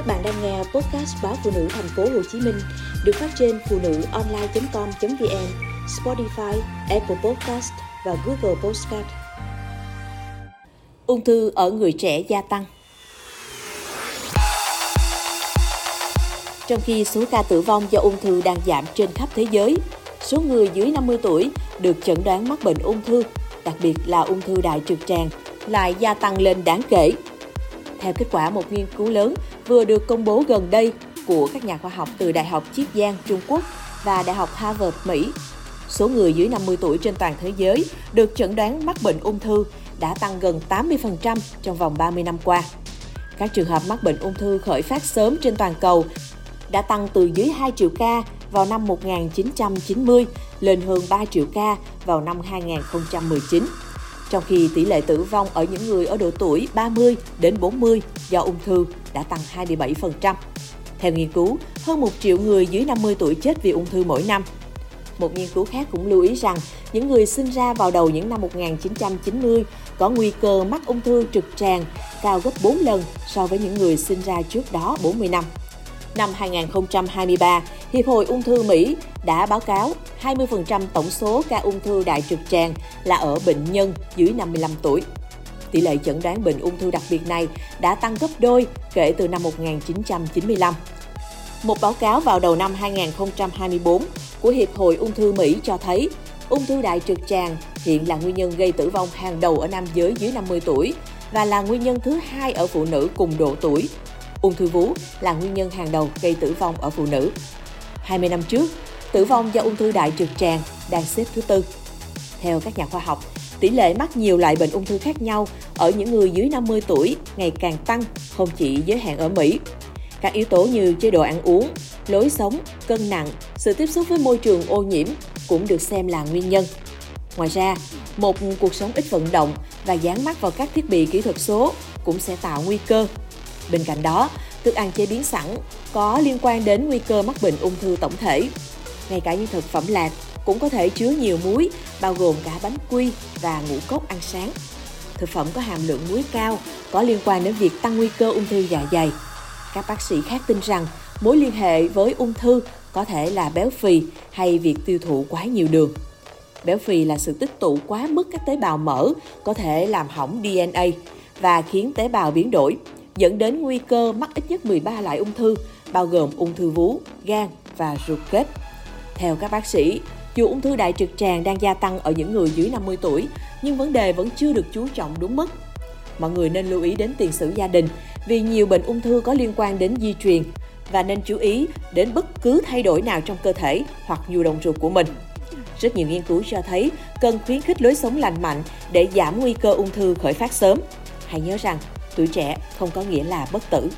Các bạn đang nghe podcast báo phụ nữ thành phố Hồ Chí Minh được phát trên phụ nữ online.com.vn, Spotify, Apple Podcast và Google Podcast. Ung thư ở người trẻ gia tăng. Trong khi số ca tử vong do ung thư đang giảm trên khắp thế giới, số người dưới 50 tuổi được chẩn đoán mắc bệnh ung thư, đặc biệt là ung thư đại trực tràng, lại gia tăng lên đáng kể theo kết quả một nghiên cứu lớn, vừa được công bố gần đây của các nhà khoa học từ Đại học Chiết Giang, Trung Quốc và Đại học Harvard, Mỹ. Số người dưới 50 tuổi trên toàn thế giới được chẩn đoán mắc bệnh ung thư đã tăng gần 80% trong vòng 30 năm qua. Các trường hợp mắc bệnh ung thư khởi phát sớm trên toàn cầu đã tăng từ dưới 2 triệu ca vào năm 1990 lên hơn 3 triệu ca vào năm 2019 trong khi tỷ lệ tử vong ở những người ở độ tuổi 30 đến 40 do ung thư đã tăng 27%. Theo nghiên cứu, hơn 1 triệu người dưới 50 tuổi chết vì ung thư mỗi năm. Một nghiên cứu khác cũng lưu ý rằng những người sinh ra vào đầu những năm 1990 có nguy cơ mắc ung thư trực tràng cao gấp 4 lần so với những người sinh ra trước đó 40 năm. Năm 2023, Hiệp hội Ung thư Mỹ đã báo cáo 20% tổng số ca ung thư đại trực tràng là ở bệnh nhân dưới 55 tuổi. Tỷ lệ chẩn đoán bệnh ung thư đặc biệt này đã tăng gấp đôi kể từ năm 1995. Một báo cáo vào đầu năm 2024 của Hiệp hội Ung thư Mỹ cho thấy ung thư đại trực tràng hiện là nguyên nhân gây tử vong hàng đầu ở nam giới dưới 50 tuổi và là nguyên nhân thứ hai ở phụ nữ cùng độ tuổi ung thư vú là nguyên nhân hàng đầu gây tử vong ở phụ nữ. 20 năm trước, tử vong do ung thư đại trực tràng đang xếp thứ tư. Theo các nhà khoa học, tỷ lệ mắc nhiều loại bệnh ung thư khác nhau ở những người dưới 50 tuổi ngày càng tăng, không chỉ giới hạn ở Mỹ. Các yếu tố như chế độ ăn uống, lối sống, cân nặng, sự tiếp xúc với môi trường ô nhiễm cũng được xem là nguyên nhân. Ngoài ra, một cuộc sống ít vận động và dán mắt vào các thiết bị kỹ thuật số cũng sẽ tạo nguy cơ Bên cạnh đó, thức ăn chế biến sẵn có liên quan đến nguy cơ mắc bệnh ung thư tổng thể. Ngay cả những thực phẩm lạc cũng có thể chứa nhiều muối, bao gồm cả bánh quy và ngũ cốc ăn sáng. Thực phẩm có hàm lượng muối cao có liên quan đến việc tăng nguy cơ ung thư dạ dày. Các bác sĩ khác tin rằng mối liên hệ với ung thư có thể là béo phì hay việc tiêu thụ quá nhiều đường. Béo phì là sự tích tụ quá mức các tế bào mỡ có thể làm hỏng DNA và khiến tế bào biến đổi, dẫn đến nguy cơ mắc ít nhất 13 loại ung thư, bao gồm ung thư vú, gan và ruột kết. Theo các bác sĩ, dù ung thư đại trực tràng đang gia tăng ở những người dưới 50 tuổi, nhưng vấn đề vẫn chưa được chú trọng đúng mức. Mọi người nên lưu ý đến tiền sử gia đình vì nhiều bệnh ung thư có liên quan đến di truyền và nên chú ý đến bất cứ thay đổi nào trong cơ thể hoặc nhu động ruột của mình. Rất nhiều nghiên cứu cho thấy cần khuyến khích lối sống lành mạnh để giảm nguy cơ ung thư khởi phát sớm. Hãy nhớ rằng tuổi trẻ không có nghĩa là bất tử